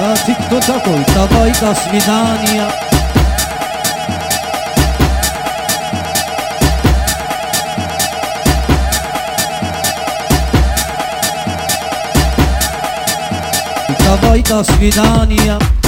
아직도 자고 있다 보니까 숨이 나니야 있다 보니까 숨이 나니야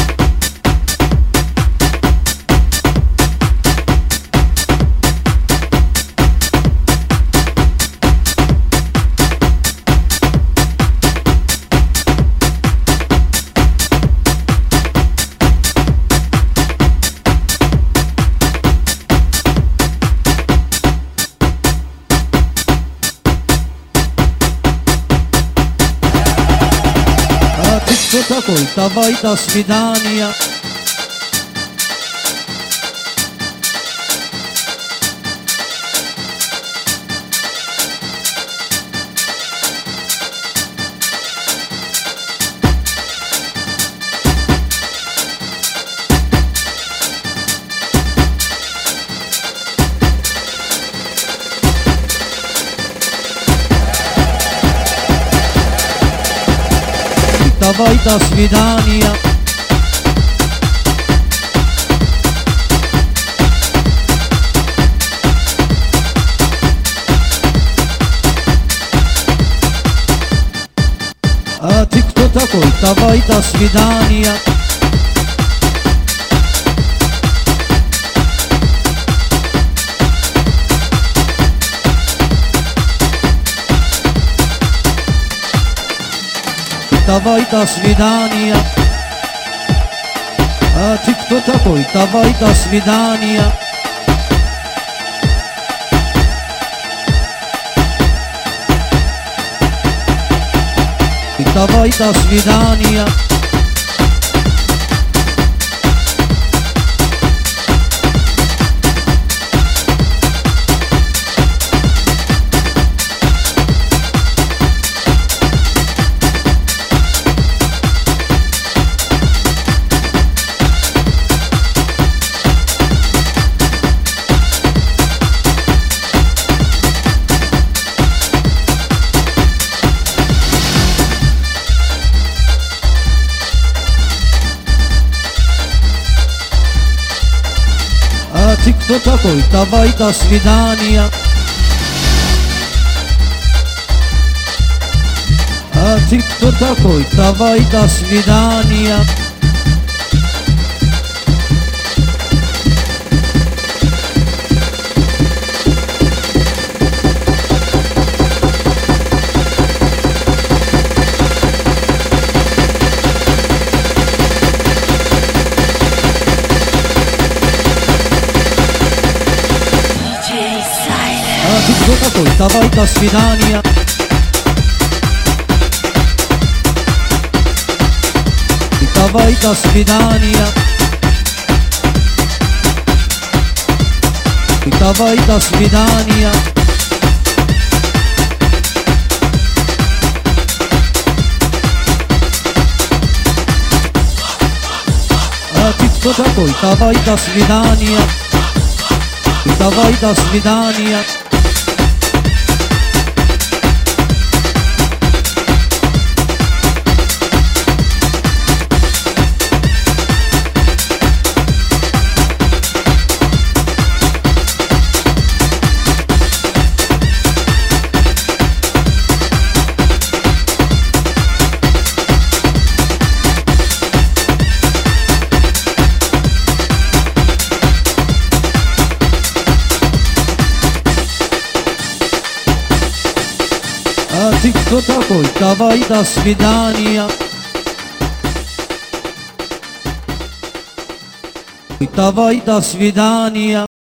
Tuta kulta vaida svidania Давай до свидания. А ты кто такой? Давай до свидания. Давай до свидания. А ты кто такой? Давай до свидания. Давай до свидания. ты кто такой? Давай до свидания. А ты кто такой? Давай до свидания. Gioca questa volta sfidania Questa volta sfidania Questa volta sfidania eh, Gioca questa volta sfidania Questa volta sfidania кто такой? Давай до свидания. Давай до свидания.